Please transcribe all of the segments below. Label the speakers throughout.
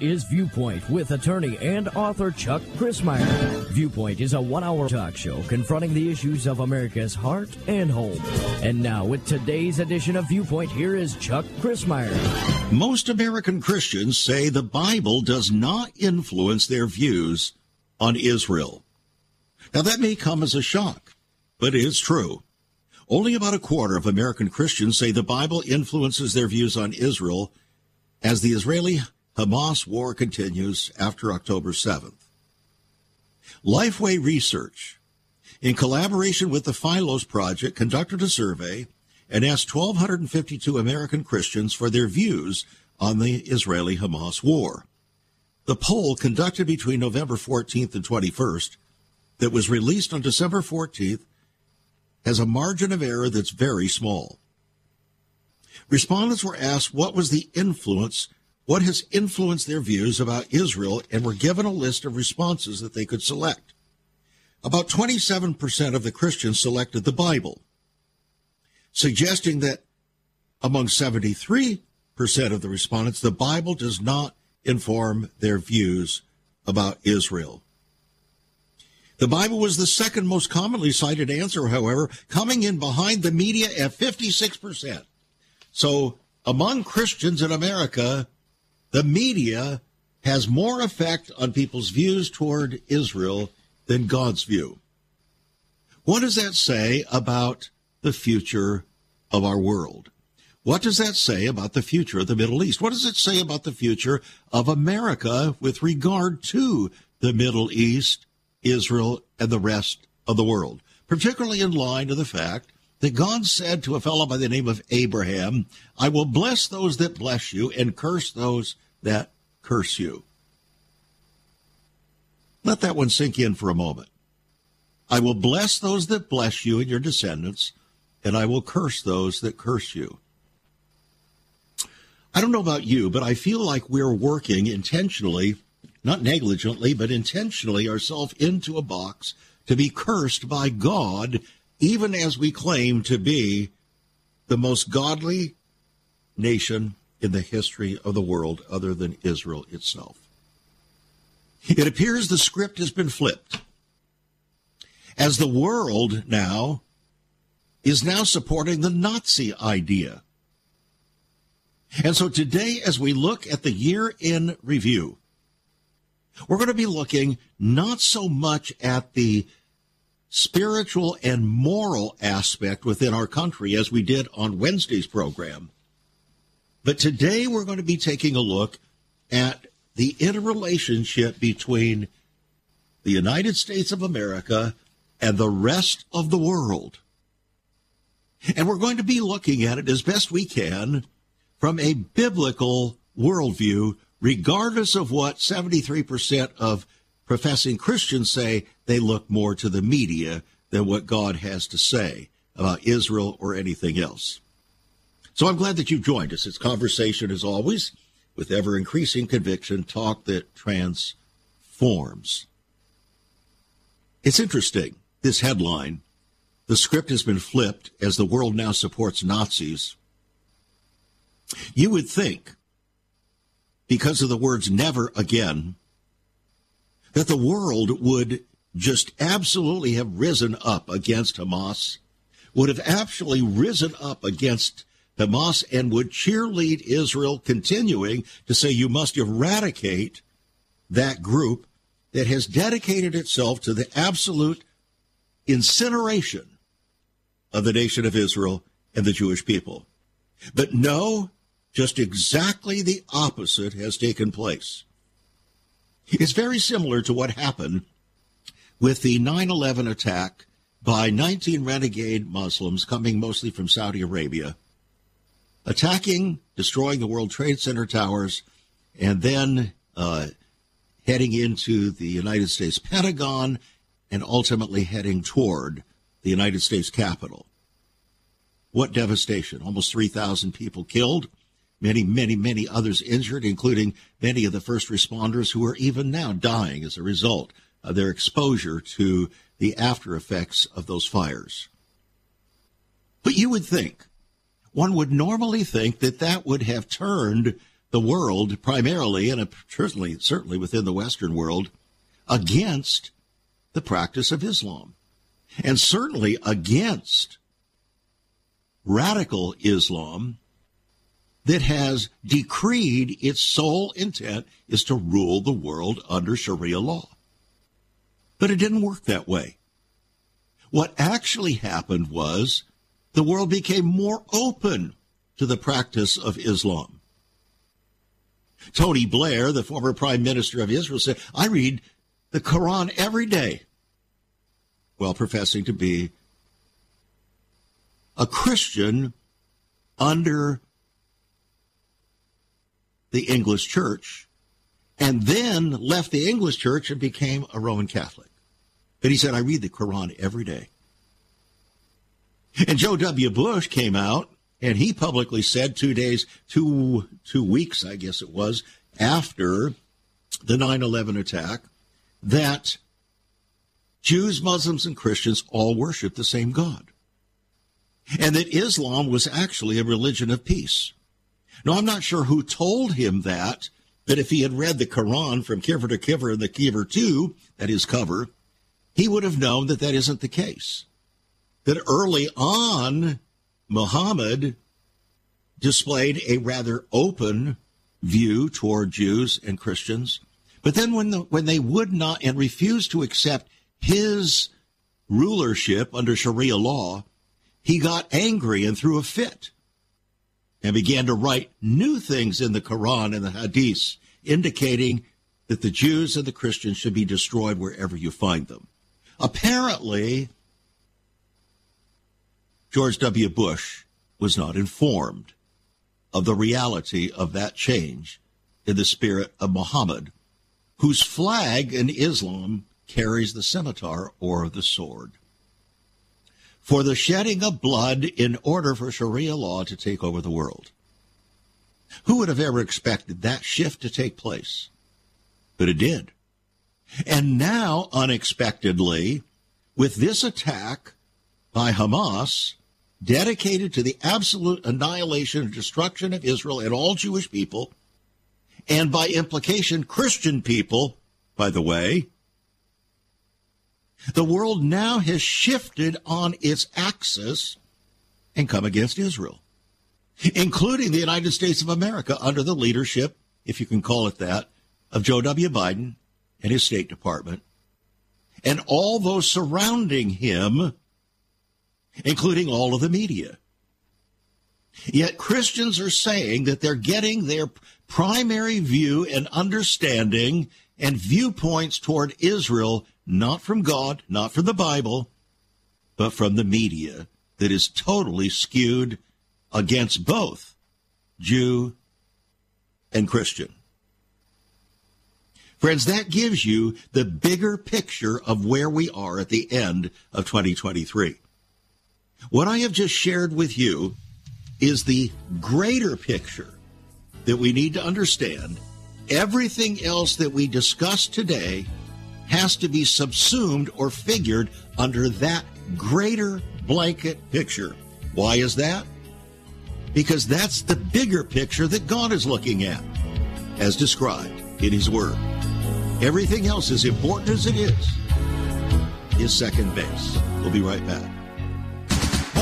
Speaker 1: Is Viewpoint with attorney and author Chuck Crismier. Viewpoint is a one hour talk show confronting the issues of America's heart and home. And now, with today's edition of Viewpoint, here is Chuck Crismier.
Speaker 2: Most American Christians say the Bible does not influence their views on Israel. Now, that may come as a shock, but it is true. Only about a quarter of American Christians say the Bible influences their views on Israel as the Israeli Hamas war continues after October 7th. Lifeway Research, in collaboration with the Philos Project, conducted a survey and asked 1,252 American Christians for their views on the Israeli Hamas war. The poll, conducted between November 14th and 21st, that was released on December 14th, has a margin of error that's very small. Respondents were asked what was the influence, what has influenced their views about Israel, and were given a list of responses that they could select. About 27% of the Christians selected the Bible, suggesting that among 73% of the respondents, the Bible does not inform their views about Israel. The Bible was the second most commonly cited answer, however, coming in behind the media at 56%. So among Christians in America, the media has more effect on people's views toward Israel than God's view. What does that say about the future of our world? What does that say about the future of the Middle East? What does it say about the future of America with regard to the Middle East, Israel, and the rest of the world? Particularly in line to the fact that God said to a fellow by the name of Abraham, I will bless those that bless you and curse those that curse you. Let that one sink in for a moment. I will bless those that bless you and your descendants, and I will curse those that curse you. I don't know about you, but I feel like we're working intentionally, not negligently, but intentionally ourselves into a box to be cursed by God even as we claim to be the most godly nation in the history of the world other than Israel itself. It appears the script has been flipped. As the world now is now supporting the Nazi idea. And so today, as we look at the year in review, we're going to be looking not so much at the spiritual and moral aspect within our country as we did on Wednesday's program. But today we're going to be taking a look at the interrelationship between the United States of America and the rest of the world. And we're going to be looking at it as best we can from a biblical worldview, regardless of what 73% of professing Christians say they look more to the media than what God has to say about Israel or anything else. So I'm glad that you've joined us. It's conversation as always with ever increasing conviction, talk that transforms. It's interesting, this headline. The script has been flipped as the world now supports Nazis. You would think, because of the words never again, that the world would just absolutely have risen up against Hamas, would have actually risen up against Hamas and would cheerlead Israel, continuing to say you must eradicate that group that has dedicated itself to the absolute incineration of the nation of Israel and the Jewish people. But no, just exactly the opposite has taken place. It's very similar to what happened with the 9 11 attack by 19 renegade Muslims coming mostly from Saudi Arabia, attacking, destroying the World Trade Center towers, and then uh, heading into the United States Pentagon and ultimately heading toward the United States Capitol. What devastation! Almost 3,000 people killed many, many, many others injured, including many of the first responders who are even now dying as a result of their exposure to the after effects of those fires. But you would think, one would normally think that that would have turned the world, primarily and certainly, certainly within the Western world, against the practice of Islam. And certainly against radical Islam that has decreed its sole intent is to rule the world under Sharia law. But it didn't work that way. What actually happened was the world became more open to the practice of Islam. Tony Blair, the former prime minister of Israel, said, I read the Quran every day while professing to be a Christian under the English church and then left the English church and became a Roman Catholic. But he said, I read the Quran every day. And Joe W. Bush came out and he publicly said two days, two, two weeks, I guess it was, after the 9 11 attack, that Jews, Muslims, and Christians all worship the same God. And that Islam was actually a religion of peace. Now, I'm not sure who told him that, but if he had read the Quran from cover to cover and the cover two, that is cover, he would have known that that isn't the case. That early on, Muhammad displayed a rather open view toward Jews and Christians. But then when, the, when they would not and refused to accept his rulership under Sharia law, he got angry and threw a fit and began to write new things in the Quran and the Hadith, indicating that the Jews and the Christians should be destroyed wherever you find them. Apparently, George W. Bush was not informed of the reality of that change in the spirit of Muhammad, whose flag in Islam carries the scimitar or the sword. For the shedding of blood in order for Sharia law to take over the world. Who would have ever expected that shift to take place? But it did. And now, unexpectedly, with this attack by Hamas, dedicated to the absolute annihilation and destruction of Israel and all Jewish people, and by implication, Christian people, by the way. The world now has shifted on its axis and come against Israel, including the United States of America under the leadership, if you can call it that, of Joe W. Biden and his State Department, and all those surrounding him including all of the media. Yet Christians are saying that they're getting their primary view and understanding and viewpoints toward Israel not from God, not from the Bible, but from the media that is totally skewed against both Jew and Christian. Friends, that gives you the bigger picture of where we are at the end of 2023. What I have just shared with you is the greater picture that we need to understand. Everything else that we discuss today has to be subsumed or figured under that greater blanket picture. Why is that? Because that's the bigger picture that God is looking at, as described in His Word. Everything else, as important as it is, is second base. We'll be right back.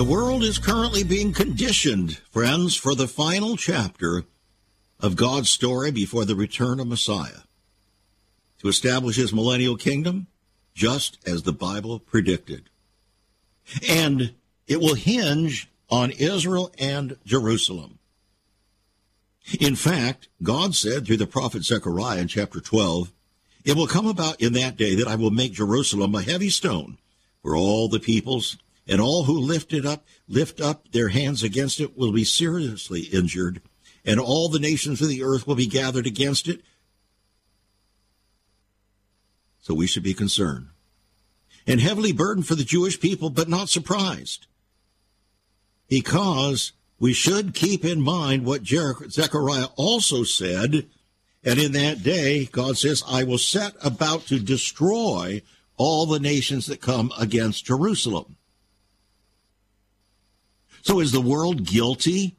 Speaker 2: The world is currently being conditioned, friends, for the final chapter of God's story before the return of Messiah to establish his millennial kingdom, just as the Bible predicted. And it will hinge on Israel and Jerusalem. In fact, God said through the prophet Zechariah in chapter 12, It will come about in that day that I will make Jerusalem a heavy stone for all the peoples and all who lift it up, lift up their hands against it will be seriously injured, and all the nations of the earth will be gathered against it. So we should be concerned. And heavily burdened for the Jewish people, but not surprised. Because we should keep in mind what Zechariah also said. And in that day, God says, I will set about to destroy all the nations that come against Jerusalem. So is the world guilty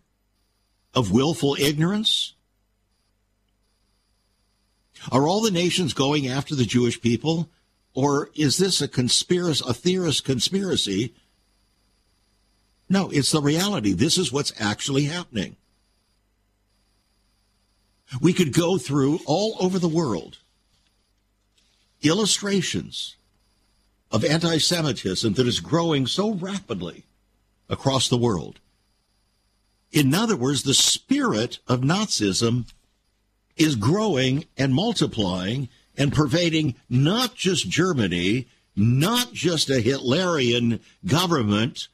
Speaker 2: of willful ignorance? Are all the nations going after the Jewish people? Or is this a conspiracy, a theorist conspiracy no, it's the reality. This is what's actually happening. We could go through all over the world illustrations of anti Semitism that is growing so rapidly across the world. In other words, the spirit of Nazism is growing and multiplying and pervading not just Germany, not just a Hitlerian government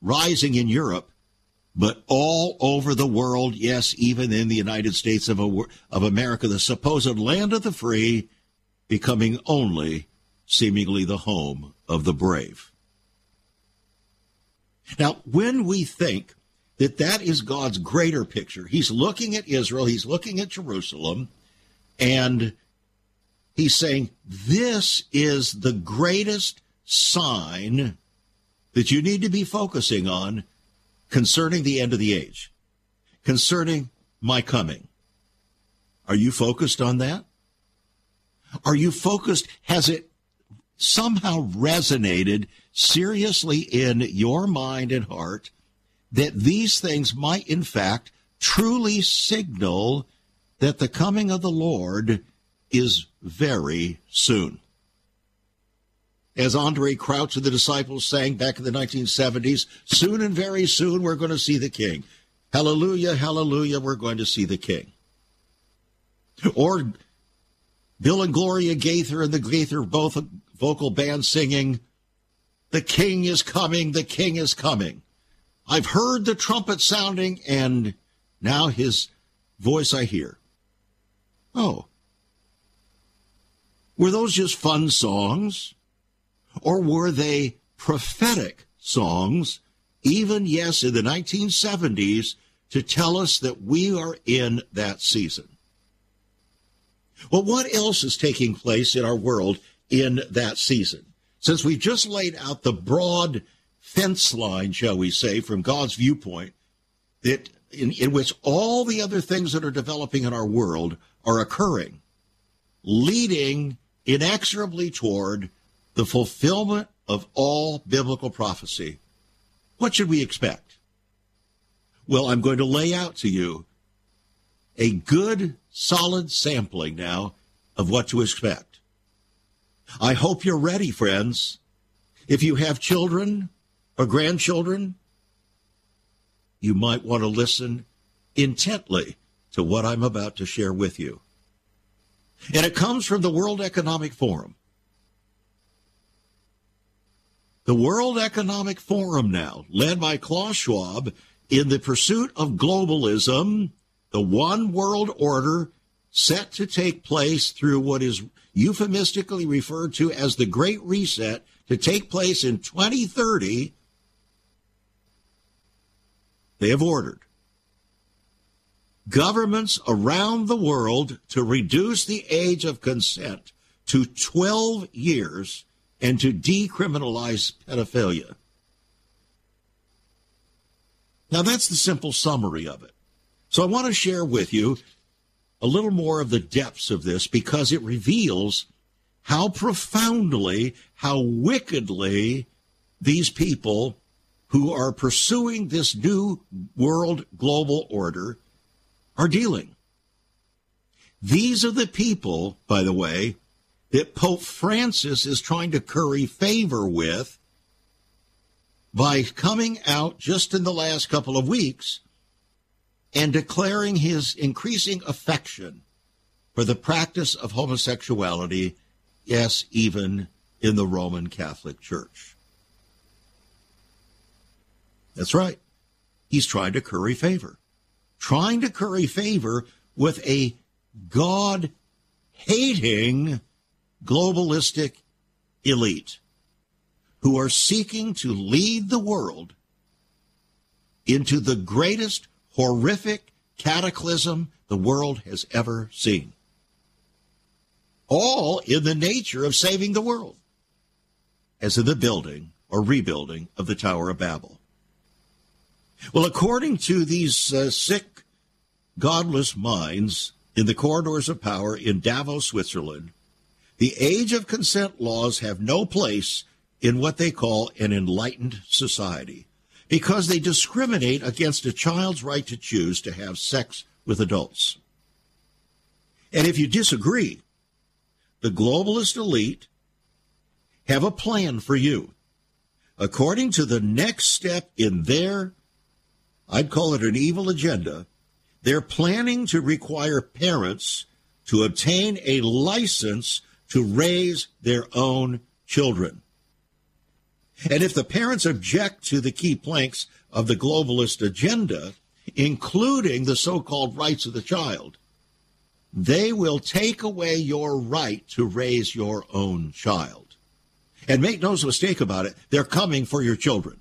Speaker 2: rising in Europe, but all over the world, yes, even in the United States of, of America, the supposed land of the free, becoming only seemingly the home of the brave. Now, when we think that that is God's greater picture, He's looking at Israel, He's looking at Jerusalem, and He's saying, This is the greatest sign that you need to be focusing on concerning the end of the age, concerning my coming. Are you focused on that? Are you focused? Has it somehow resonated seriously in your mind and heart that these things might, in fact, truly signal that the coming of the Lord is very soon? as Andre Crouch and the disciples sang back in the 1970s, soon and very soon we're going to see the King. Hallelujah, hallelujah, we're going to see the King. Or Bill and Gloria Gaither and the Gaither both vocal band singing, The King is coming, the King is coming. I've heard the trumpet sounding, and now his voice I hear. Oh. Were those just fun songs? Or were they prophetic songs, even, yes, in the 1970s, to tell us that we are in that season? Well, what else is taking place in our world in that season? Since we've just laid out the broad fence line, shall we say, from God's viewpoint, that in, in which all the other things that are developing in our world are occurring, leading inexorably toward the fulfillment of all biblical prophecy, what should we expect? Well, I'm going to lay out to you a good, solid sampling now of what to expect. I hope you're ready, friends. If you have children or grandchildren, you might want to listen intently to what I'm about to share with you. And it comes from the World Economic Forum. The World Economic Forum now, led by Klaus Schwab, in the pursuit of globalism, the one world order set to take place through what is euphemistically referred to as the Great Reset to take place in 2030, they have ordered governments around the world to reduce the age of consent to 12 years and to decriminalize pedophilia. Now, that's the simple summary of it. So I want to share with you a little more of the depths of this because it reveals how profoundly, how wickedly these people who are pursuing this new world global order are dealing. These are the people, by the way, that Pope Francis is trying to curry favor with by coming out just in the last couple of weeks and declaring his increasing affection for the practice of homosexuality, yes, even in the Roman Catholic Church. That's right. He's trying to curry favor. Trying to curry favor with a God hating globalistic elite who are seeking to lead the world into the greatest horrific cataclysm the world has ever seen. All in the nature of saving the world, as in the building or rebuilding of the Tower of Babel. Well, according to these uh, sick, godless minds in the corridors of power in Davos, Switzerland, the age of consent laws have no place in what they call an enlightened society because they discriminate against a child's right to choose to have sex with adults. And if you disagree, the globalist elite have a plan for you. According to the next step in their, I'd call it an evil agenda, they're planning to require parents to obtain a license to raise their own children. And if the parents object to the key planks of the globalist agenda, including the so called rights of the child, they will take away your right to raise your own child. And make no mistake about it, they're coming for your children.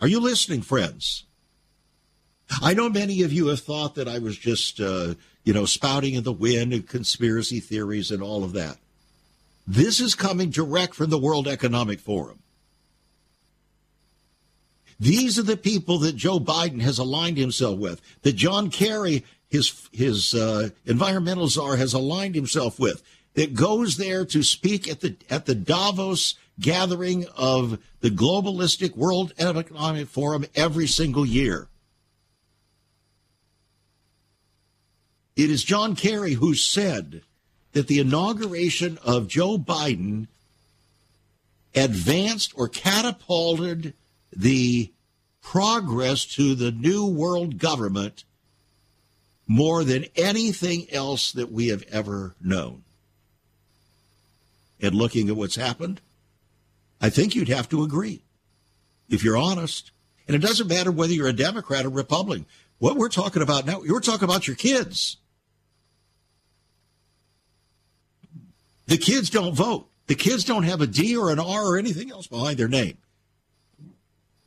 Speaker 2: Are you listening, friends? I know many of you have thought that I was just, uh, you know, spouting in the wind and conspiracy theories and all of that. This is coming direct from the World Economic Forum. These are the people that Joe Biden has aligned himself with, that John Kerry, his his uh, environmental czar, has aligned himself with. That goes there to speak at the at the Davos gathering of the globalistic World Economic Forum every single year. It is John Kerry who said that the inauguration of Joe Biden advanced or catapulted the progress to the new world government more than anything else that we have ever known. And looking at what's happened, I think you'd have to agree if you're honest. And it doesn't matter whether you're a Democrat or Republican. What we're talking about now, you're talking about your kids. The kids don't vote. The kids don't have a D or an R or anything else behind their name.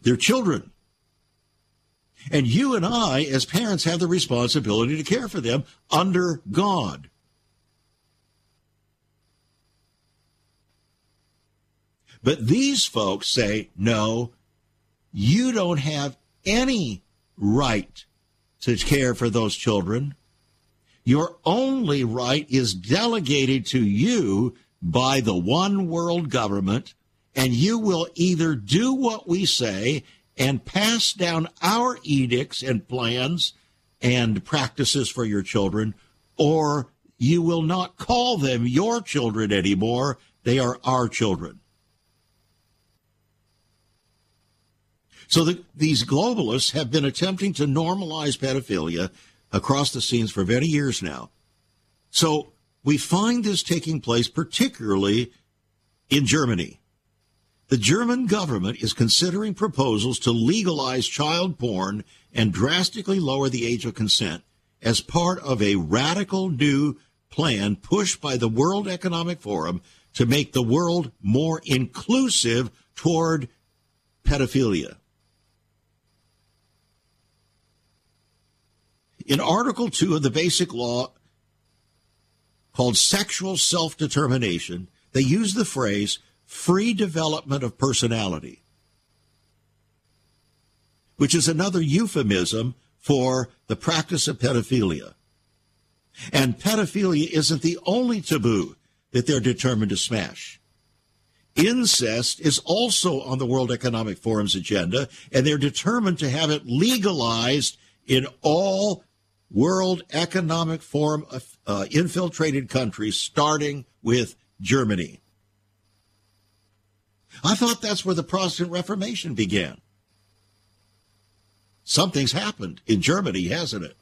Speaker 2: They're children. And you and I, as parents, have the responsibility to care for them under God. But these folks say, no, you don't have any right to care for those children. Your only right is delegated to you by the one world government, and you will either do what we say and pass down our edicts and plans and practices for your children, or you will not call them your children anymore. They are our children. So the, these globalists have been attempting to normalize pedophilia across the scenes for many years now. So we find this taking place particularly in Germany. The German government is considering proposals to legalize child porn and drastically lower the age of consent as part of a radical new plan pushed by the World Economic Forum to make the world more inclusive toward pedophilia. In Article 2 of the Basic Law, called Sexual Self Determination, they use the phrase free development of personality, which is another euphemism for the practice of pedophilia. And pedophilia isn't the only taboo that they're determined to smash. Incest is also on the World Economic Forum's agenda, and they're determined to have it legalized in all World Economic Forum uh, infiltrated countries, starting with Germany. I thought that's where the Protestant Reformation began. Something's happened in Germany, hasn't it?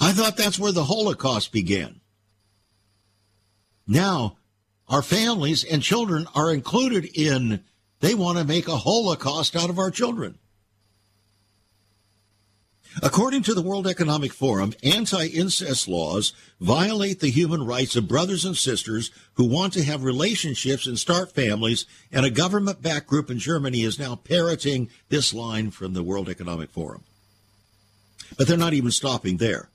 Speaker 2: I thought that's where the Holocaust began. Now, our families and children are included in, they want to make a holocaust out of our children. According to the World Economic Forum, anti incest laws violate the human rights of brothers and sisters who want to have relationships and start families, and a government backed group in Germany is now parroting this line from the World Economic Forum. But they're not even stopping there.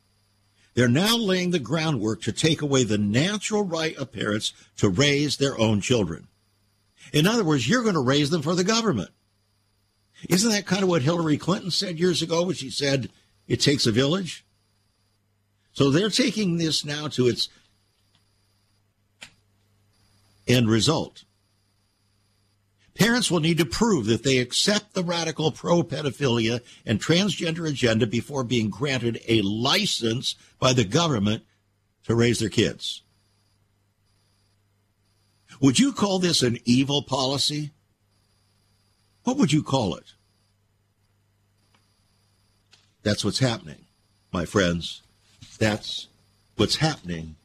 Speaker 2: They're now laying the groundwork to take away the natural right of parents to raise their own children. In other words, you're going to raise them for the government. Isn't that kind of what Hillary Clinton said years ago when she said it takes a village? So they're taking this now to its end result. Parents will need to prove that they accept the radical pro pedophilia and transgender agenda before being granted a license by the government to raise their kids. Would you call this an evil policy? What would you call it? That's what's happening, my friends. That's what's happening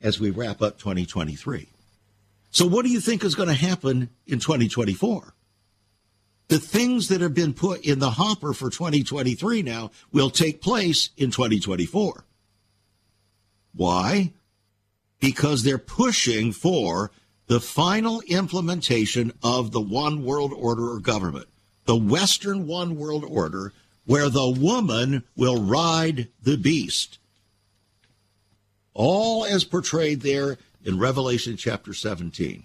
Speaker 2: as we wrap up 2023. So, what do you think is going to happen in 2024? The things that have been put in the hopper for 2023 now will take place in 2024. Why? Because they're pushing for the final implementation of the one world order or government, the Western one world order, where the woman will ride the beast. All as portrayed there in Revelation chapter 17.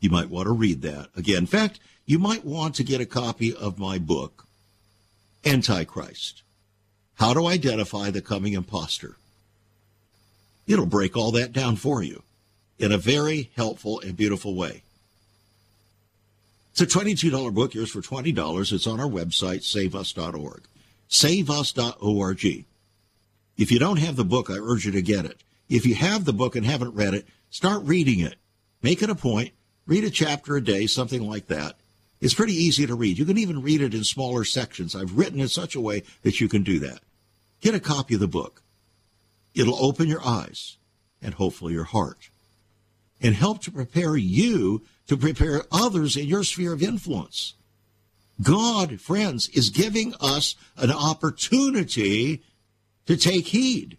Speaker 2: You might want to read that again. In fact, you might want to get a copy of my book, Antichrist How to Identify the Coming Imposter. It'll break all that down for you in a very helpful and beautiful way. It's a $22 book, yours for $20. It's on our website, saveus.org. Saveus.org. If you don't have the book, I urge you to get it. If you have the book and haven't read it, start reading it. Make it a point. Read a chapter a day, something like that. It's pretty easy to read. You can even read it in smaller sections. I've written in such a way that you can do that. Get a copy of the book. It'll open your eyes and hopefully your heart and help to prepare you to prepare others in your sphere of influence. God, friends, is giving us an opportunity to take heed,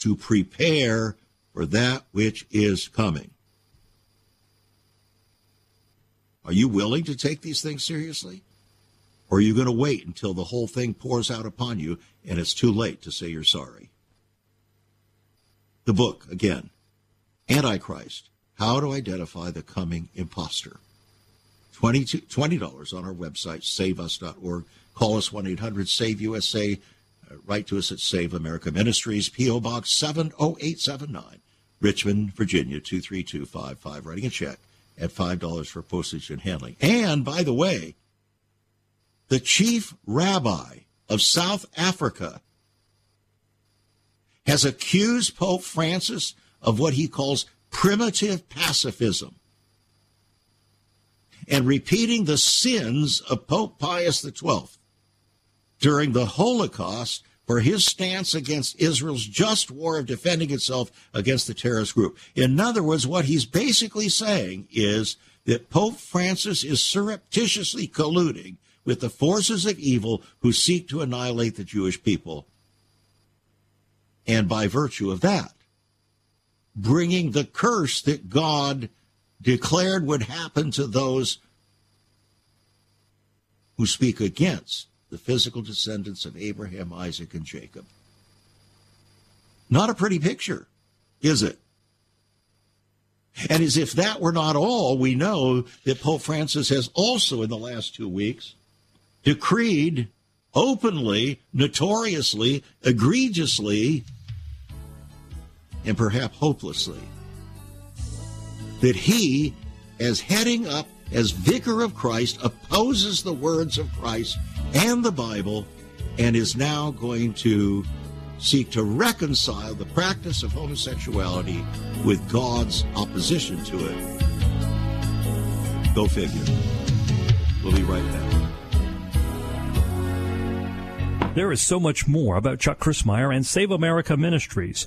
Speaker 2: to prepare for that which is coming. Are you willing to take these things seriously? Or are you going to wait until the whole thing pours out upon you and it's too late to say you're sorry? The book, again, Antichrist how to Identify the Coming Imposter. $20, $20 on our website, saveus.org. Call us 1 800 SAVE USA. Uh, write to us at Save America Ministries, P.O. Box 70879, Richmond, Virginia 23255. Writing a check at $5 for postage and handling. And by the way, the chief rabbi of South Africa has accused Pope Francis of what he calls primitive pacifism and repeating the sins of Pope Pius XII during the Holocaust for his stance against Israel's just war of defending itself against the terrorist group. In other words, what he's basically saying is that Pope Francis is surreptitiously colluding with the forces of evil who seek to annihilate the Jewish people. And by virtue of that, bringing the curse that God declared would happen to those who speak against the physical descendants of Abraham, Isaac, and Jacob. Not a pretty picture, is it? And as if that were not all, we know that Pope Francis has also, in the last two weeks, decreed openly, notoriously, egregiously and perhaps hopelessly. That he, as heading up as vicar of Christ, opposes the words of Christ and the Bible and is now going to seek to reconcile the practice of homosexuality with God's opposition to it. Go figure. We'll be right back.
Speaker 3: There is so much more about Chuck Crismier and Save America Ministries.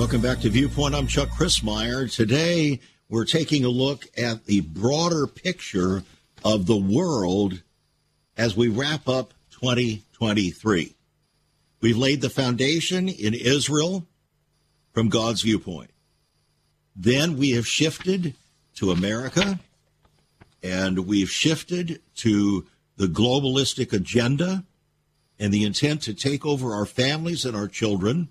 Speaker 2: Welcome back to Viewpoint. I'm Chuck Crismier. Today, we're taking a look at the broader picture of the world as we wrap up 2023. We've laid the foundation in Israel from God's viewpoint. Then we have shifted to America and we've shifted to the globalistic agenda and the intent to take over our families and our children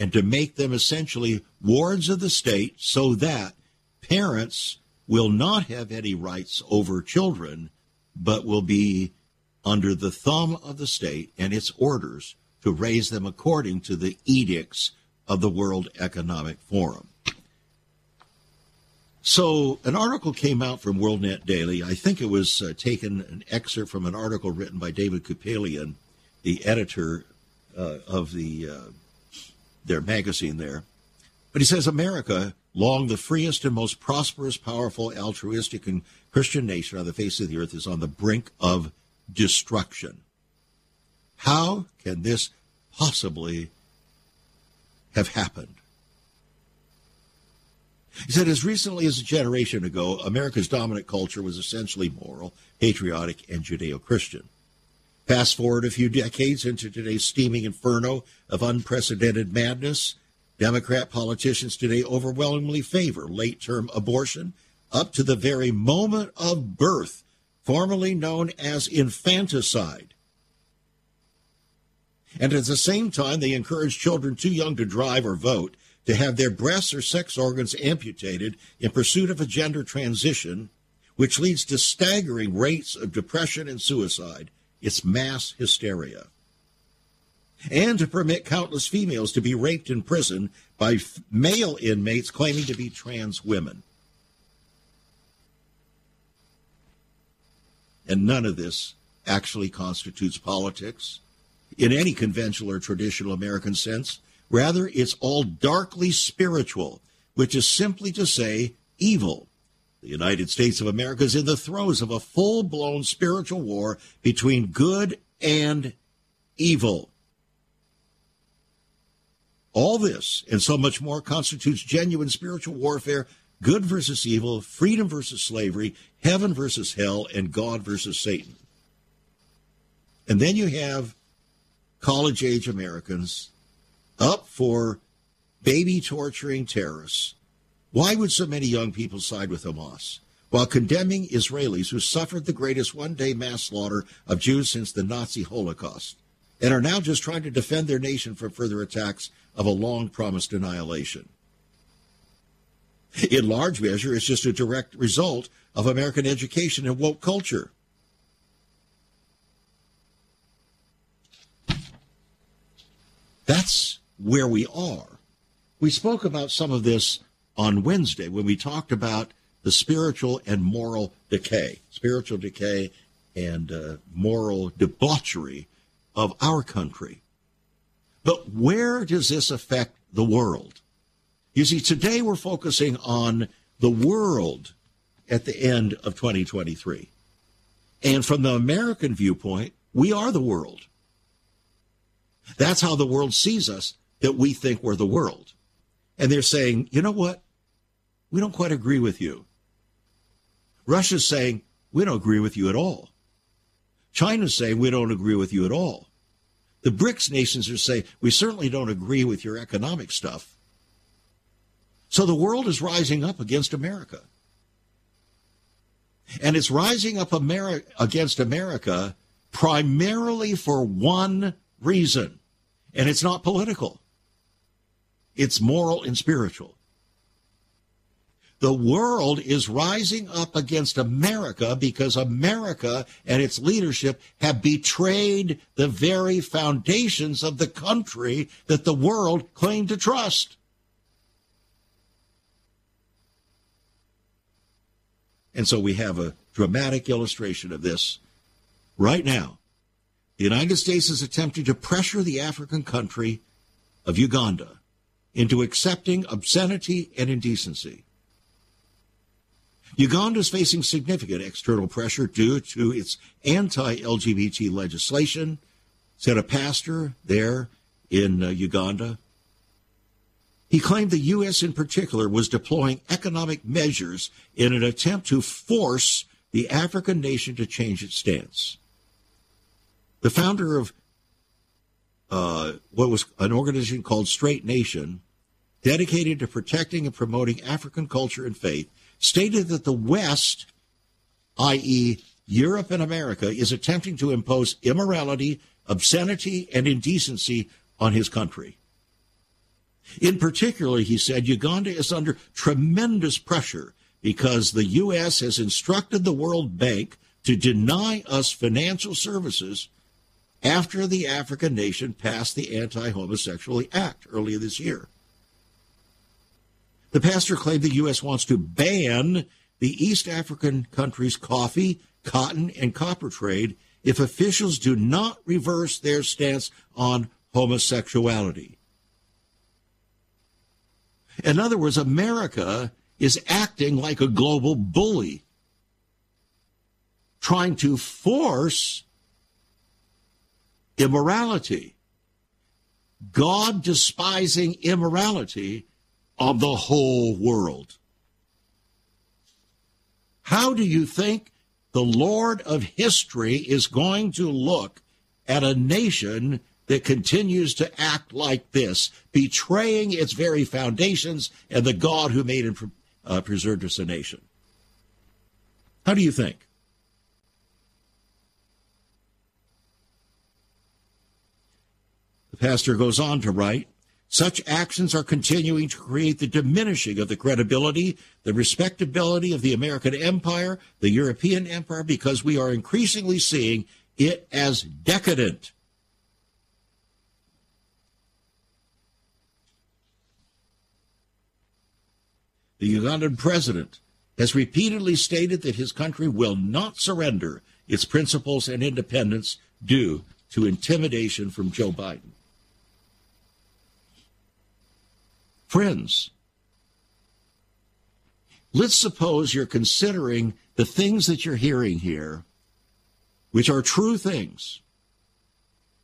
Speaker 2: and to make them essentially wards of the state so that parents will not have any rights over children, but will be under the thumb of the state and its orders to raise them according to the edicts of the World Economic Forum. So, an article came out from WorldNet Daily. I think it was uh, taken an excerpt from an article written by David Kupelian, the editor uh, of the uh, their magazine there. But he says America, long the freest and most prosperous, powerful, altruistic, and Christian nation on the face of the earth, is on the brink of destruction. How can this possibly have happened? He said, as recently as a generation ago, America's dominant culture was essentially moral, patriotic, and Judeo Christian. Fast forward a few decades into today's steaming inferno of unprecedented madness. Democrat politicians today overwhelmingly favor late term abortion up to the very moment of birth, formerly known as infanticide. And at the same time, they encourage children too young to drive or vote to have their breasts or sex organs amputated in pursuit of a gender transition, which leads to staggering rates of depression and suicide it's mass hysteria. And to permit countless females to be raped in prison by f- male inmates claiming to be trans women. And none of this actually constitutes politics in any conventional or traditional American sense. Rather, it's all darkly spiritual, which is simply to say evil. The United States of America is in the throes of a full blown spiritual war between good and evil. All this and so much more constitutes genuine spiritual warfare good versus evil, freedom versus slavery, heaven versus hell, and God versus Satan. And then you have college age Americans up for baby torturing terrorists why would so many young people side with Hamas? While condemning Israelis who suffered the greatest one day mass slaughter of Jews since the Nazi Holocaust and are now just trying to defend their nation from further attacks of a long promised annihilation. In large measure, it's just a direct result of American education and woke culture. That's where we are. We spoke about some of this on Wednesday when we talked about the spiritual and moral decay, spiritual decay and uh, moral debauchery of our country. But where does this affect the world? You see, today we're focusing on the world at the end of 2023. And from the American viewpoint, we are the world. That's how the world sees us, that we think we're the world. And they're saying, you know what? We don't quite agree with you. Russia's saying, we don't agree with you at all. China's saying, we don't agree with you at all. The BRICS nations are saying, we certainly don't agree with your economic stuff. So the world is rising up against America. And it's rising up Ameri- against America primarily for one reason. And it's not political. It's moral and spiritual. The world is rising up against America because America and its leadership have betrayed the very foundations of the country that the world claimed to trust. And so we have a dramatic illustration of this right now. The United States is attempting to pressure the African country of Uganda into accepting obscenity and indecency. Uganda is facing significant external pressure due to its anti LGBT legislation, said a pastor there in uh, Uganda. He claimed the U.S. in particular was deploying economic measures in an attempt to force the African nation to change its stance. The founder of uh, what was an organization called Straight Nation, dedicated to protecting and promoting African culture and faith, stated that the West, i.e., Europe and America, is attempting to impose immorality, obscenity, and indecency on his country. In particular, he said, Uganda is under tremendous pressure because the U.S. has instructed the World Bank to deny us financial services after the African nation passed the Anti Homosexuality Act earlier this year. The pastor claimed the U.S. wants to ban the East African country's coffee, cotton, and copper trade if officials do not reverse their stance on homosexuality. In other words, America is acting like a global bully, trying to force immorality, God despising immorality of the whole world. How do you think the Lord of history is going to look at a nation that continues to act like this, betraying its very foundations and the God who made and uh, preserved us a nation? How do you think? The pastor goes on to write such actions are continuing to create the diminishing of the credibility, the respectability of the American empire, the European empire, because we are increasingly seeing it as decadent. The Ugandan president has repeatedly stated that his country will not surrender its principles and independence due to intimidation from Joe Biden. Friends, let's suppose you're considering the things that you're hearing here, which are true things.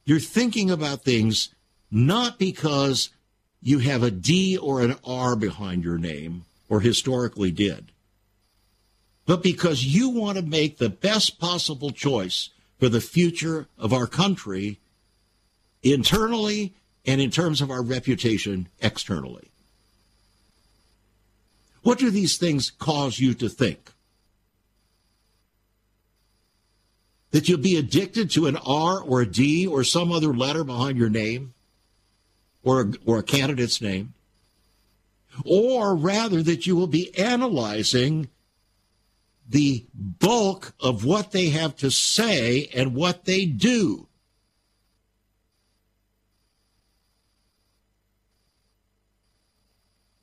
Speaker 2: You're thinking about things not because you have a D or an R behind your name, or historically did, but because you want to make the best possible choice for the future of our country internally and in terms of our reputation externally. What do these things cause you to think? That you'll be addicted to an R or a D or some other letter behind your name or a, or a candidate's name? Or rather, that you will be analyzing the bulk of what they have to say and what they do.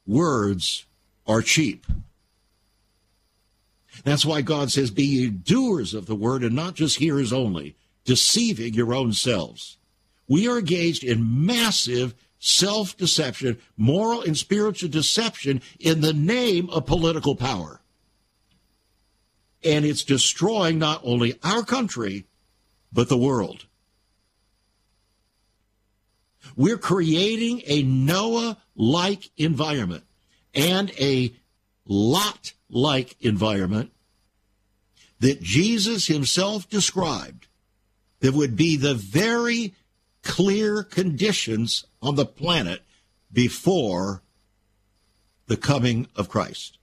Speaker 2: Words are cheap. That's why God says, Be ye doers of the word and not just hearers only, deceiving your own selves. We are engaged in massive self deception, moral and spiritual deception in the name of political power. And it's destroying not only our country, but the world. We're creating a Noah like environment and a Lot like environment that Jesus himself described that would be the very clear conditions on the planet before the coming of Christ.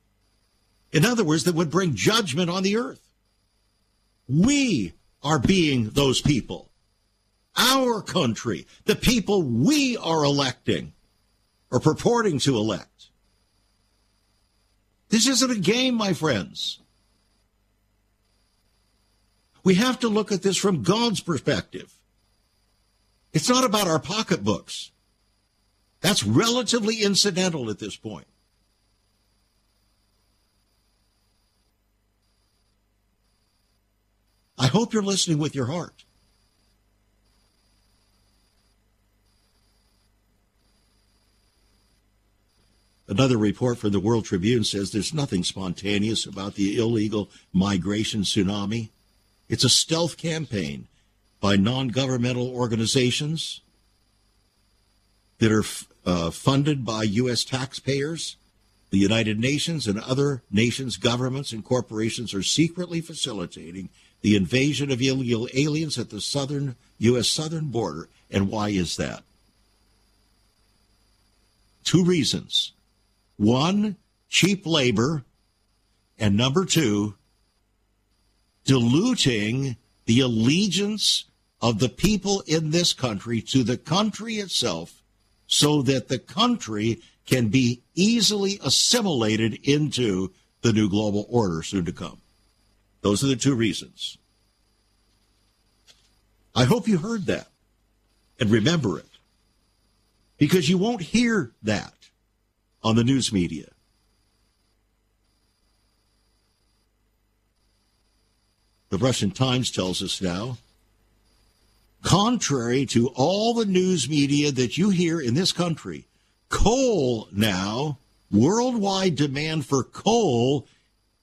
Speaker 2: In other words, that would bring judgment on the earth. We are being those people. Our country, the people we are electing or purporting to elect. This isn't a game, my friends. We have to look at this from God's perspective. It's not about our pocketbooks. That's relatively incidental at this point. I hope you're listening with your heart. Another report from the World Tribune says there's nothing spontaneous about the illegal migration tsunami. It's a stealth campaign by non governmental organizations that are uh, funded by U.S. taxpayers. The United Nations and other nations, governments, and corporations are secretly facilitating the invasion of illegal aliens at the southern U.S. southern border. And why is that? Two reasons. One, cheap labor. And number two, diluting the allegiance of the people in this country to the country itself so that the country can be easily assimilated into the new global order soon to come. Those are the two reasons. I hope you heard that and remember it because you won't hear that on the news media. The Russian Times tells us now, contrary to all the news media that you hear in this country, coal now, worldwide demand for coal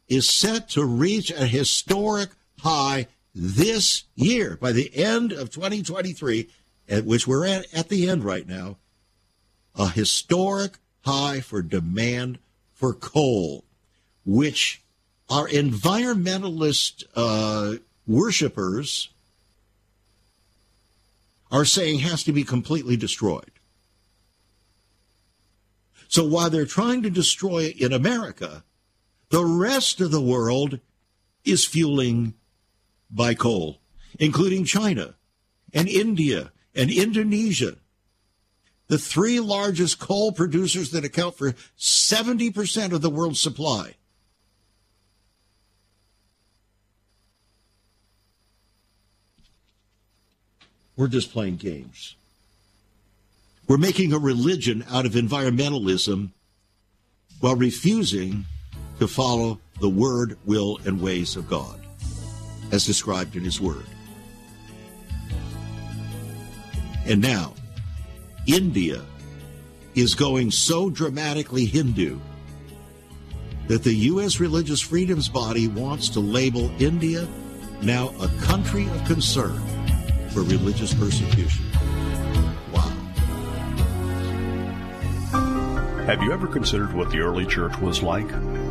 Speaker 2: is set to reach a historic high this year. By the end of 2023, at which we're at, at the end right now, a historic high for demand for coal, which our environmentalist uh, worshippers are saying has to be completely destroyed. So while they're trying to destroy it in America, the rest of the world is fueling by coal, including China and India and Indonesia. The three largest coal producers that account for 70% of the world's supply. We're just playing games. We're making a religion out of environmentalism while refusing to follow the word, will, and ways of God as described in His Word. And now, India is going so dramatically Hindu that the U.S. Religious Freedoms Body wants to label India now a country of concern for religious persecution. Wow.
Speaker 4: Have you ever considered what the early church was like?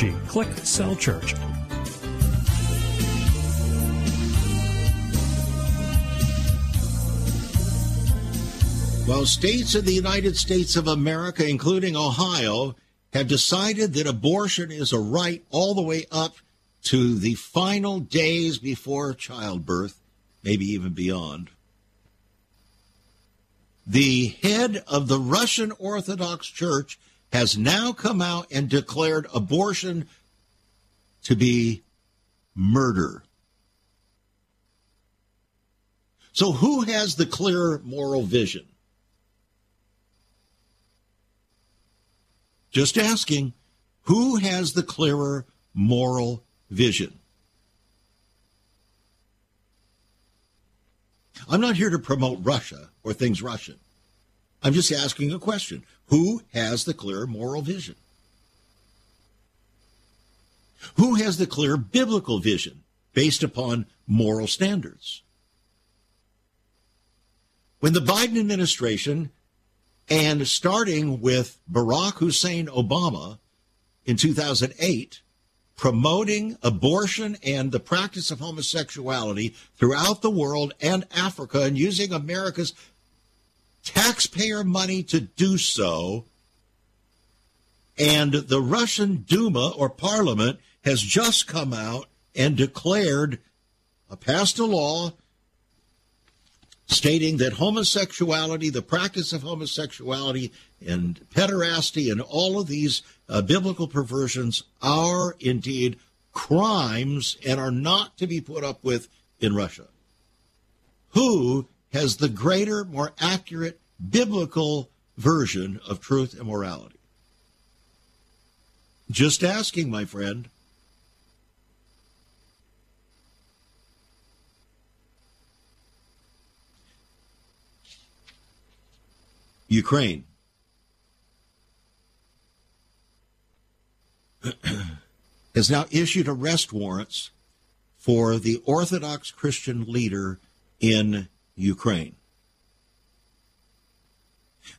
Speaker 3: Click Cell Church.
Speaker 2: Well, states in the United States of America, including Ohio, have decided that abortion is a right all the way up to the final days before childbirth, maybe even beyond. The head of the Russian Orthodox Church has now come out and declared abortion to be murder. So, who has the clearer moral vision? Just asking, who has the clearer moral vision? I'm not here to promote Russia or things Russian. I'm just asking a question. Who has the clear moral vision? Who has the clear biblical vision based upon moral standards? When the Biden administration, and starting with Barack Hussein Obama in 2008, promoting abortion and the practice of homosexuality throughout the world and Africa and using America's taxpayer money to do so. And the Russian Duma or parliament has just come out and declared, uh, passed a law stating that homosexuality, the practice of homosexuality, and pederasty, and all of these uh, biblical perversions are indeed crimes and are not to be put up with in Russia. Who has the greater, more accurate biblical version of truth and morality? Just asking, my friend. Ukraine. has now issued arrest warrants for the Orthodox Christian leader in Ukraine.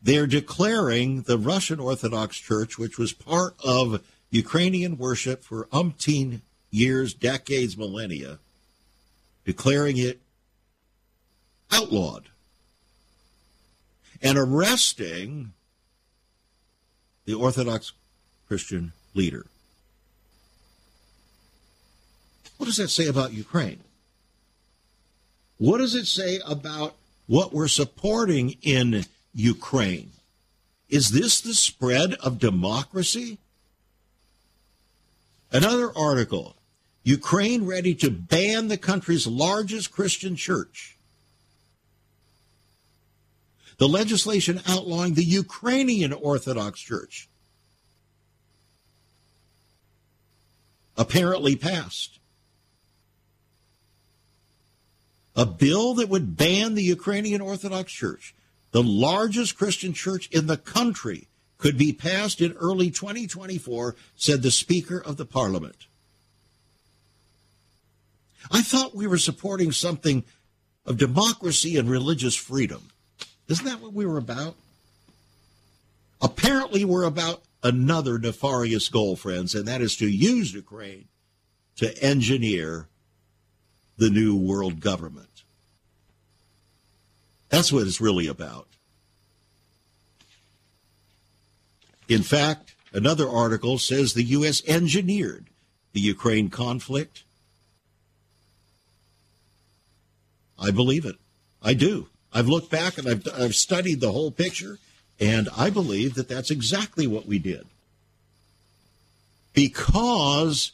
Speaker 2: They're declaring the Russian Orthodox Church, which was part of Ukrainian worship for umpteen years, decades, millennia, declaring it outlawed and arresting the Orthodox Christian leader. What does that say about Ukraine? What does it say about what we're supporting in Ukraine? Is this the spread of democracy? Another article Ukraine ready to ban the country's largest Christian church the legislation outlawing the Ukrainian Orthodox Church apparently passed. A bill that would ban the Ukrainian Orthodox Church, the largest Christian church in the country, could be passed in early 2024, said the Speaker of the Parliament. I thought we were supporting something of democracy and religious freedom. Isn't that what we were about? Apparently, we're about another nefarious goal, friends, and that is to use Ukraine to engineer the new world government. That's what it's really about. In fact, another article says the U.S. engineered the Ukraine conflict. I believe it. I do. I've looked back and I've, I've studied the whole picture, and I believe that that's exactly what we did. Because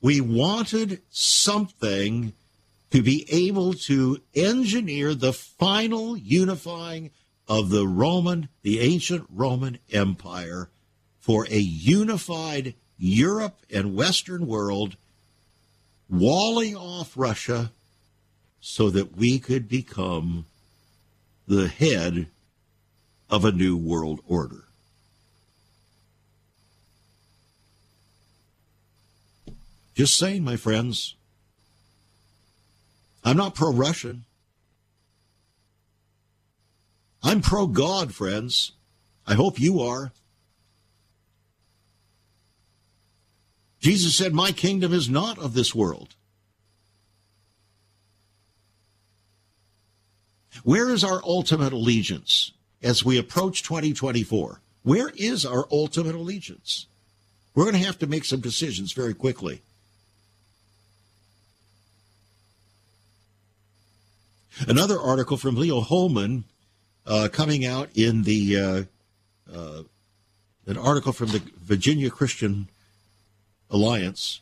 Speaker 2: we wanted something to be able to engineer the final unifying of the Roman, the ancient Roman Empire for a unified Europe and Western world, walling off Russia so that we could become the head of a new world order. Just saying, my friends. I'm not pro Russian. I'm pro God, friends. I hope you are. Jesus said, My kingdom is not of this world. Where is our ultimate allegiance as we approach 2024? Where is our ultimate allegiance? We're going to have to make some decisions very quickly. Another article from Leo Hohmann uh, coming out in the uh, uh, an article from the Virginia Christian Alliance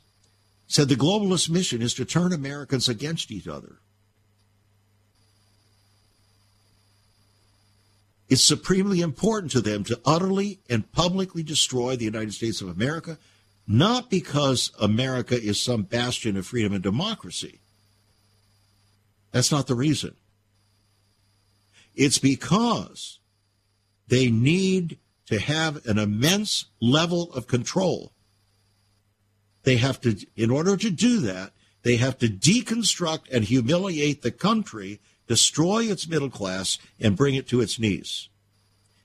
Speaker 2: said the globalist mission is to turn Americans against each other. It's supremely important to them to utterly and publicly destroy the United States of America, not because America is some bastion of freedom and democracy. That's not the reason. It's because they need to have an immense level of control. They have to, in order to do that, they have to deconstruct and humiliate the country, destroy its middle class, and bring it to its knees.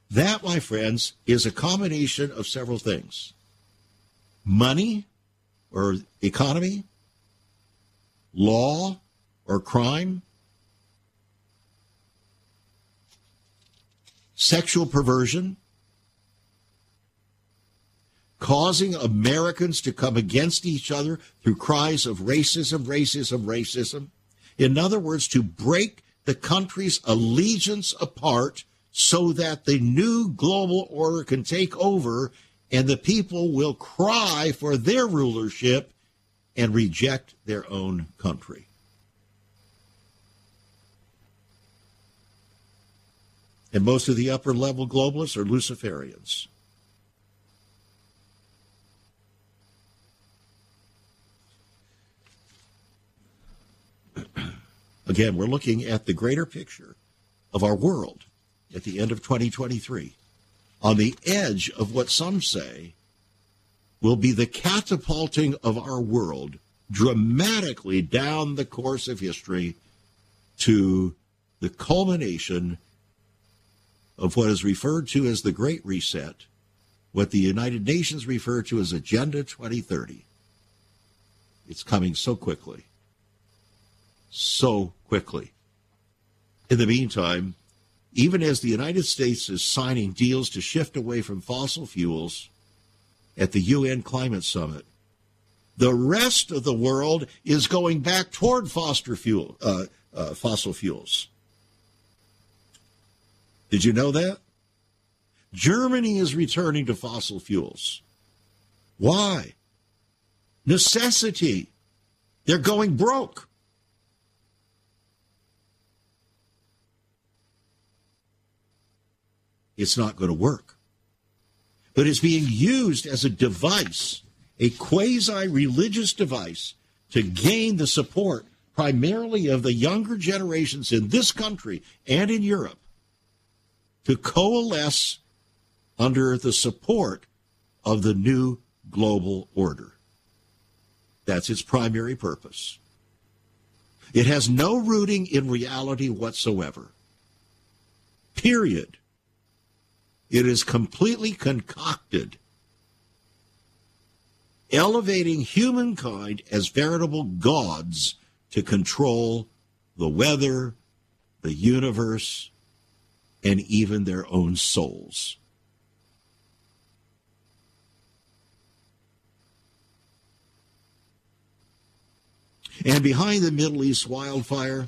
Speaker 2: That, my friends, is a combination of several things money or economy, law or crime, sexual perversion, causing Americans to come against each other through cries of racism, racism, racism. In other words, to break the country's allegiance apart so that the new global order can take over and the people will cry for their rulership and reject their own country. And most of the upper level globalists are Luciferians. Again, we're looking at the greater picture of our world at the end of 2023 on the edge of what some say will be the catapulting of our world dramatically down the course of history to the culmination of what is referred to as the Great Reset, what the United Nations refer to as Agenda 2030. It's coming so quickly. So quickly. In the meantime, even as the United States is signing deals to shift away from fossil fuels at the UN Climate Summit, the rest of the world is going back toward fuel, uh, uh, fossil fuels. Did you know that? Germany is returning to fossil fuels. Why? Necessity. They're going broke. it's not going to work. But it's being used as a device, a quasi religious device, to gain the support primarily of the younger generations in this country and in Europe to coalesce under the support of the new global order. That's its primary purpose. It has no rooting in reality whatsoever. Period. It is completely concocted, elevating humankind as veritable gods to control the weather, the universe, and even their own souls. And behind the Middle East wildfire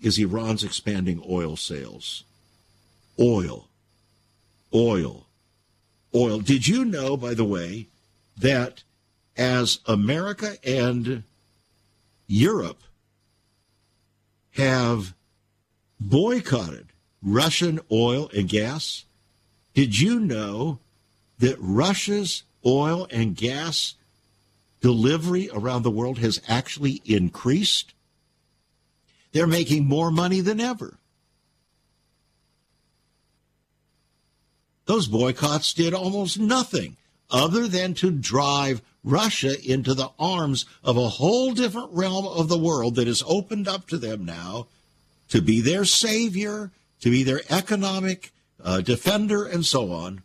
Speaker 2: is Iran's expanding oil sales. Oil oil. Oil. Did you know, by the way, that as America and Europe have boycotted Russian oil and gas, did you know that Russia's oil and gas delivery around the world has actually increased? They're making more money than ever. Those boycotts did almost nothing other than to drive Russia into the arms of a whole different realm of the world that is opened up to them now to be their savior, to be their economic uh, defender, and so on.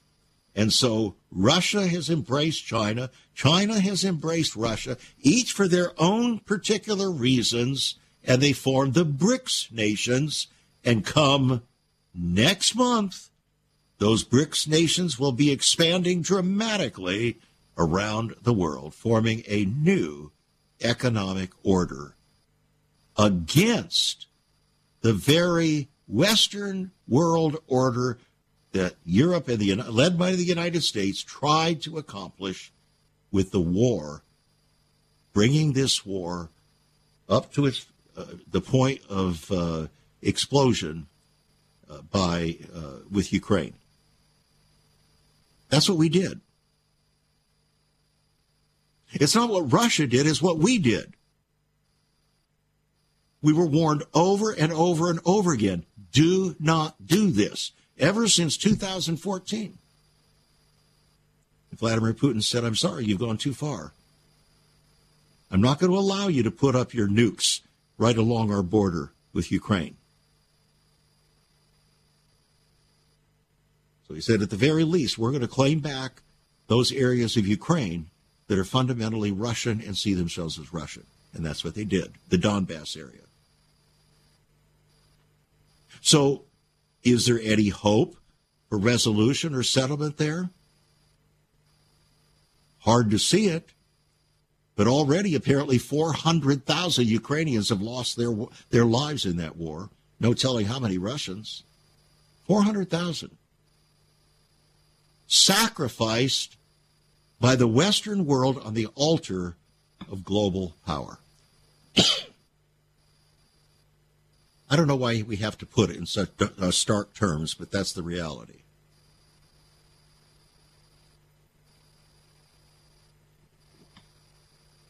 Speaker 2: And so Russia has embraced China. China has embraced Russia, each for their own particular reasons. And they formed the BRICS nations. And come next month, those BRICS nations will be expanding dramatically around the world, forming a new economic order against the very Western world order that Europe and the led by the United States tried to accomplish with the war, bringing this war up to its uh, the point of uh, explosion uh, by uh, with Ukraine. That's what we did. It's not what Russia did, it's what we did. We were warned over and over and over again do not do this, ever since 2014. Vladimir Putin said, I'm sorry, you've gone too far. I'm not going to allow you to put up your nukes right along our border with Ukraine. So he said, at the very least, we're going to claim back those areas of Ukraine that are fundamentally Russian and see themselves as Russian. And that's what they did, the Donbass area. So, is there any hope for resolution or settlement there? Hard to see it. But already, apparently, 400,000 Ukrainians have lost their, their lives in that war. No telling how many Russians. 400,000. Sacrificed by the Western world on the altar of global power. I don't know why we have to put it in such uh, stark terms, but that's the reality.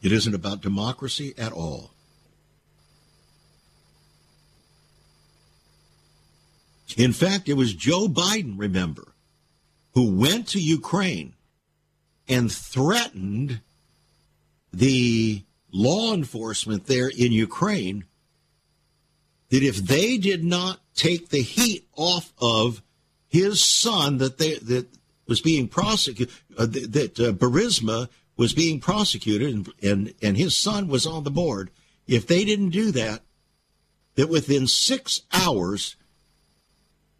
Speaker 2: It isn't about democracy at all. In fact, it was Joe Biden, remember, who went to Ukraine and threatened the law enforcement there in Ukraine that if they did not take the heat off of his son that they that was being prosecuted uh, that uh, Burisma was being prosecuted and, and and his son was on the board if they didn't do that that within 6 hours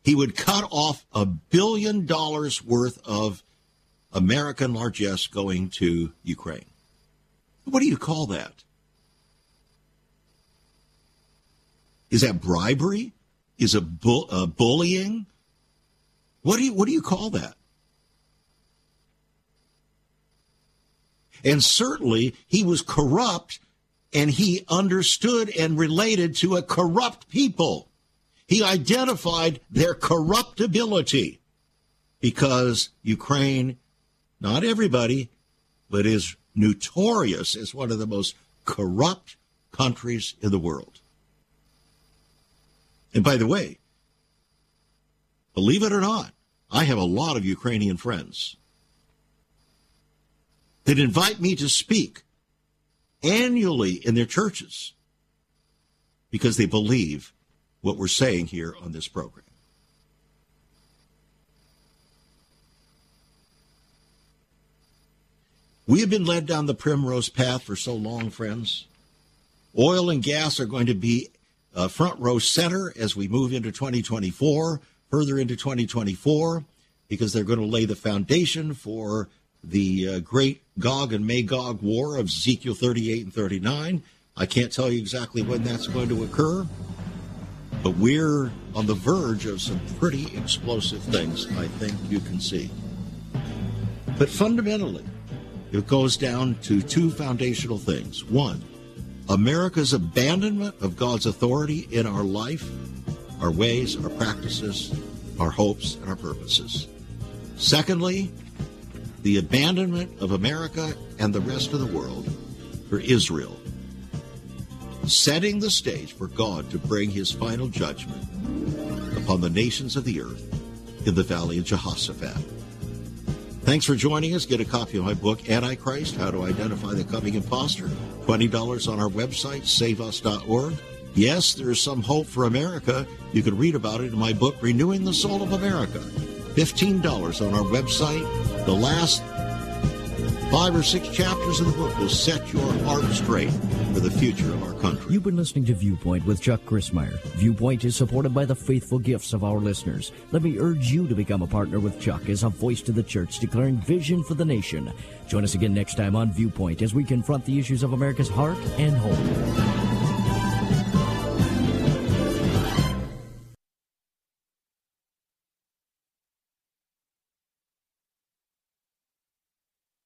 Speaker 2: he would cut off a billion dollars worth of American largesse going to Ukraine. What do you call that? Is that bribery? Is it bu- uh, bullying? What do you what do you call that? And certainly he was corrupt and he understood and related to a corrupt people. He identified their corruptibility because Ukraine, not everybody, but is notorious as one of the most corrupt countries in the world. And by the way, believe it or not, I have a lot of Ukrainian friends that invite me to speak annually in their churches because they believe what we're saying here on this program. We have been led down the primrose path for so long, friends. Oil and gas are going to be uh, front row center as we move into 2024, further into 2024, because they're going to lay the foundation for the uh, great Gog and Magog war of Ezekiel 38 and 39. I can't tell you exactly when that's going to occur, but we're on the verge of some pretty explosive things, I think you can see. But fundamentally, it goes down to two foundational things. One, America's abandonment of God's authority in our life, our ways, our practices, our hopes, and our purposes. Secondly, the abandonment of America and the rest of the world for Israel, setting the stage for God to bring his final judgment upon the nations of the earth in the valley of Jehoshaphat. Thanks for joining us. Get a copy of my book, Antichrist How to Identify the Coming Imposter. $20 on our website, saveus.org. Yes, there is some hope for America. You can read about it in my book, Renewing the Soul of America. $15 on our website. The last five or six chapters of the book will set your heart straight for the future of our country.
Speaker 1: You've been listening to Viewpoint with Chuck Crismier. Viewpoint is supported by the faithful gifts of our listeners. Let me urge you to become a partner with Chuck as a voice to the church declaring vision for the nation. Join us again next time on Viewpoint as we confront the issues of America's heart and home.